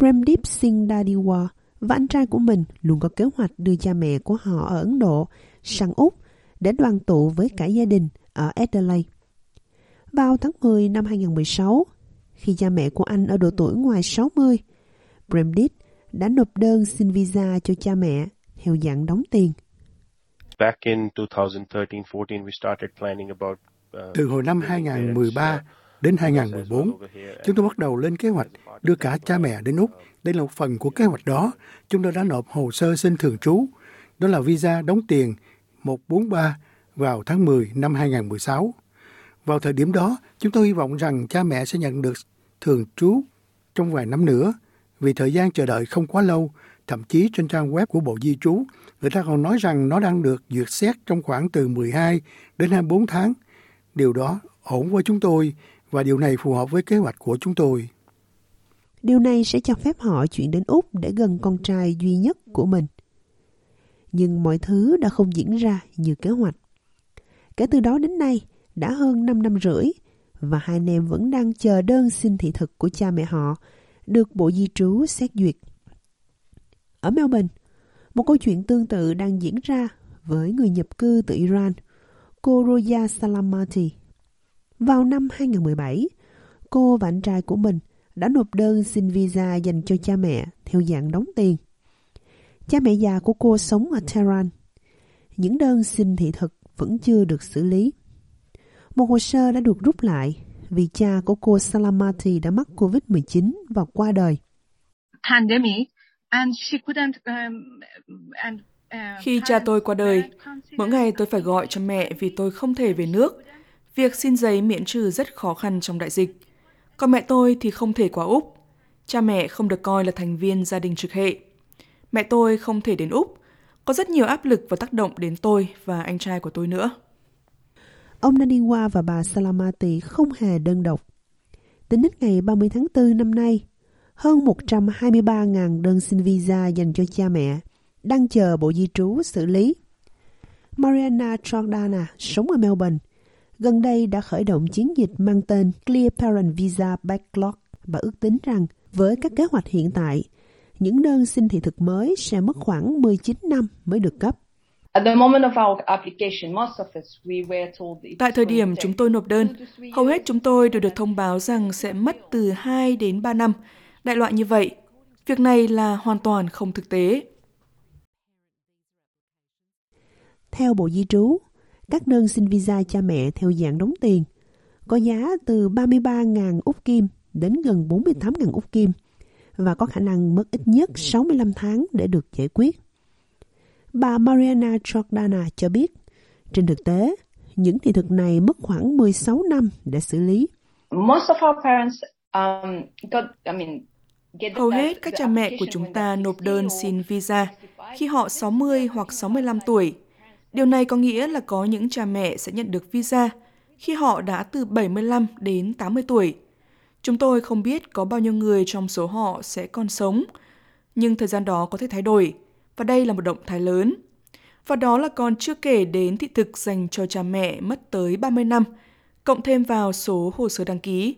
Premdeep Singh Dadiwa và anh trai của mình luôn có kế hoạch đưa cha mẹ của họ ở Ấn Độ sang Úc để đoàn tụ với cả gia đình ở Adelaide. Vào tháng 10 năm 2016, khi cha mẹ của anh ở độ tuổi ngoài 60, Premdeep đã nộp đơn xin visa cho cha mẹ theo dạng đóng tiền. Back in 2013-14 we started planning about uh, Từ hồi năm 2013 đến 2014, chúng tôi bắt đầu lên kế hoạch đưa cả cha mẹ đến Úc. Đây là một phần của kế hoạch đó. Chúng tôi đã nộp hồ sơ xin thường trú. Đó là visa đóng tiền 143 vào tháng 10 năm 2016. Vào thời điểm đó, chúng tôi hy vọng rằng cha mẹ sẽ nhận được thường trú trong vài năm nữa, vì thời gian chờ đợi không quá lâu, thậm chí trên trang web của Bộ Di trú, người ta còn nói rằng nó đang được duyệt xét trong khoảng từ 12 đến 24 tháng. Điều đó ổn với chúng tôi và điều này phù hợp với kế hoạch của chúng tôi. Điều này sẽ cho phép họ chuyển đến Úc để gần con trai duy nhất của mình. Nhưng mọi thứ đã không diễn ra như kế hoạch. Kể từ đó đến nay, đã hơn 5 năm rưỡi và hai anh em vẫn đang chờ đơn xin thị thực của cha mẹ họ được Bộ Di trú xét duyệt. Ở Melbourne, một câu chuyện tương tự đang diễn ra với người nhập cư từ Iran, cô Roya Salamati. Vào năm 2017, cô và anh trai của mình đã nộp đơn xin visa dành cho cha mẹ theo dạng đóng tiền. Cha mẹ già của cô sống ở Tehran. Những đơn xin thị thực vẫn chưa được xử lý. Một hồ sơ đã được rút lại vì cha của cô Salamati đã mắc COVID-19 và qua đời. pandemic and she couldn't um, and uh, Khi cha tôi qua đời, mỗi ngày tôi phải gọi cho mẹ vì tôi không thể về nước. Việc xin giấy miễn trừ rất khó khăn trong đại dịch. Còn mẹ tôi thì không thể qua Úc. Cha mẹ không được coi là thành viên gia đình trực hệ. Mẹ tôi không thể đến Úc. Có rất nhiều áp lực và tác động đến tôi và anh trai của tôi nữa. Ông naniwa và bà Salamati không hề đơn độc. Tính đến ngày 30 tháng 4 năm nay, hơn 123.000 đơn xin visa dành cho cha mẹ đang chờ Bộ Di trú xử lý. Mariana trondana sống ở Melbourne. Gần đây đã khởi động chiến dịch mang tên Clear Parent Visa Backlog và ước tính rằng với các kế hoạch hiện tại, những đơn xin thị thực mới sẽ mất khoảng 19 năm mới được cấp. at the moment of our application, most of us we were told it's Tại thời điểm to chúng tôi nộp đơn, hầu hết chúng tôi đều được thông báo rằng sẽ mất từ 2 đến 3 năm. Đại loại như vậy, việc này là hoàn toàn không thực tế. Theo Bộ Di trú, các đơn xin visa cha mẹ theo dạng đóng tiền có giá từ 33.000 Úc Kim đến gần 48.000 Úc Kim và có khả năng mất ít nhất 65 tháng để được giải quyết. Bà Mariana Jordana cho biết, trên thực tế, những thị thực này mất khoảng 16 năm để xử lý. Most of our parents um, got, I mean, get the- Hầu hết các cha mẹ của chúng ta nộp 60 đơn xin visa 65. khi họ 60 hoặc 65 tuổi. Điều này có nghĩa là có những cha mẹ sẽ nhận được visa khi họ đã từ 75 đến 80 tuổi. Chúng tôi không biết có bao nhiêu người trong số họ sẽ còn sống, nhưng thời gian đó có thể thay đổi, và đây là một động thái lớn. Và đó là còn chưa kể đến thị thực dành cho cha mẹ mất tới 30 năm, cộng thêm vào số hồ sơ đăng ký.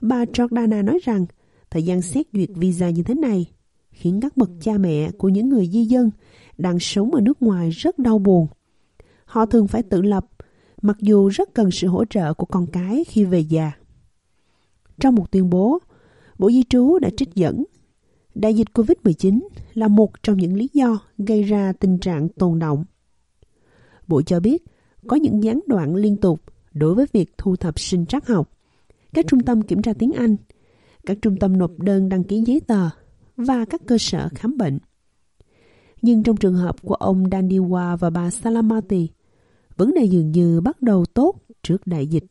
Bà Jordana nói rằng thời gian xét duyệt visa như thế này khiến các bậc cha mẹ của những người di dân đang sống ở nước ngoài rất đau buồn. Họ thường phải tự lập, mặc dù rất cần sự hỗ trợ của con cái khi về già. Trong một tuyên bố, Bộ Di trú đã trích dẫn đại dịch COVID-19 là một trong những lý do gây ra tình trạng tồn động. Bộ cho biết có những gián đoạn liên tục đối với việc thu thập sinh trắc học, các trung tâm kiểm tra tiếng Anh, các trung tâm nộp đơn đăng ký giấy tờ và các cơ sở khám bệnh. Nhưng trong trường hợp của ông Dandiwa và bà Salamati, vấn đề dường như bắt đầu tốt trước đại dịch.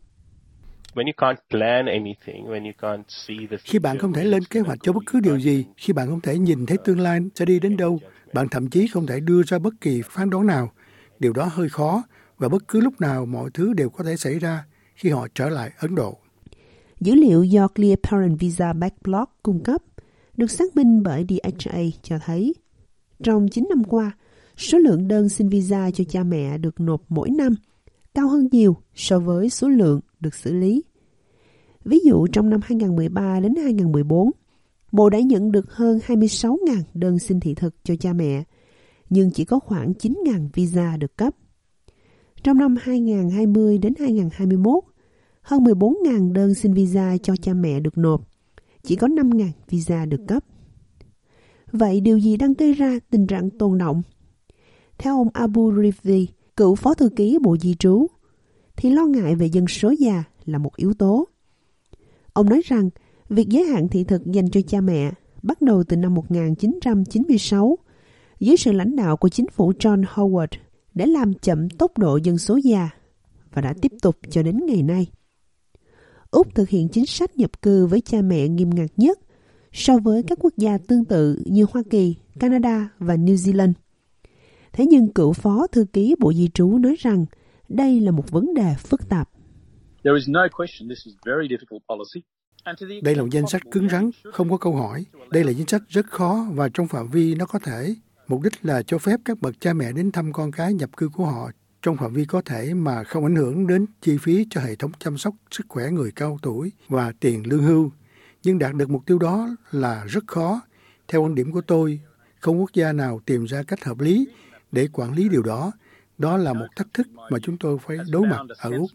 When you can't plan anything, when you can't see the Khi bạn không thể lên kế hoạch cho bất cứ điều gì, khi bạn không thể nhìn thấy tương lai sẽ đi đến đâu, bạn thậm chí không thể đưa ra bất kỳ phán đoán nào. Điều đó hơi khó và bất cứ lúc nào mọi thứ đều có thể xảy ra khi họ trở lại Ấn Độ. Dữ liệu do Clear Parent Visa Backlog cung cấp được xác minh bởi DHA cho thấy trong 9 năm qua, số lượng đơn xin visa cho cha mẹ được nộp mỗi năm cao hơn nhiều so với số lượng được xử lý. Ví dụ trong năm 2013 đến 2014, Bộ đã nhận được hơn 26.000 đơn xin thị thực cho cha mẹ, nhưng chỉ có khoảng 9.000 visa được cấp. Trong năm 2020 đến 2021, hơn 14.000 đơn xin visa cho cha mẹ được nộp, chỉ có 5.000 visa được cấp. Vậy điều gì đang gây ra tình trạng tồn động? Theo ông Abu Rifvi, cựu phó thư ký Bộ Di trú, thì lo ngại về dân số già là một yếu tố. Ông nói rằng việc giới hạn thị thực dành cho cha mẹ bắt đầu từ năm 1996 dưới sự lãnh đạo của chính phủ John Howard để làm chậm tốc độ dân số già và đã tiếp tục cho đến ngày nay. Úc thực hiện chính sách nhập cư với cha mẹ nghiêm ngặt nhất so với các quốc gia tương tự như Hoa Kỳ, Canada và New Zealand. Thế nhưng cựu phó thư ký Bộ Di trú nói rằng đây là một vấn đề phức tạp. Đây là một danh sách cứng rắn, không có câu hỏi. Đây là danh sách rất khó và trong phạm vi nó có thể. Mục đích là cho phép các bậc cha mẹ đến thăm con cái nhập cư của họ trong phạm vi có thể mà không ảnh hưởng đến chi phí cho hệ thống chăm sóc sức khỏe người cao tuổi và tiền lương hưu. Nhưng đạt được mục tiêu đó là rất khó. Theo quan điểm của tôi, không quốc gia nào tìm ra cách hợp lý để quản lý điều đó. Đó là một thách thức mà chúng tôi phải đối mặt ở Úc.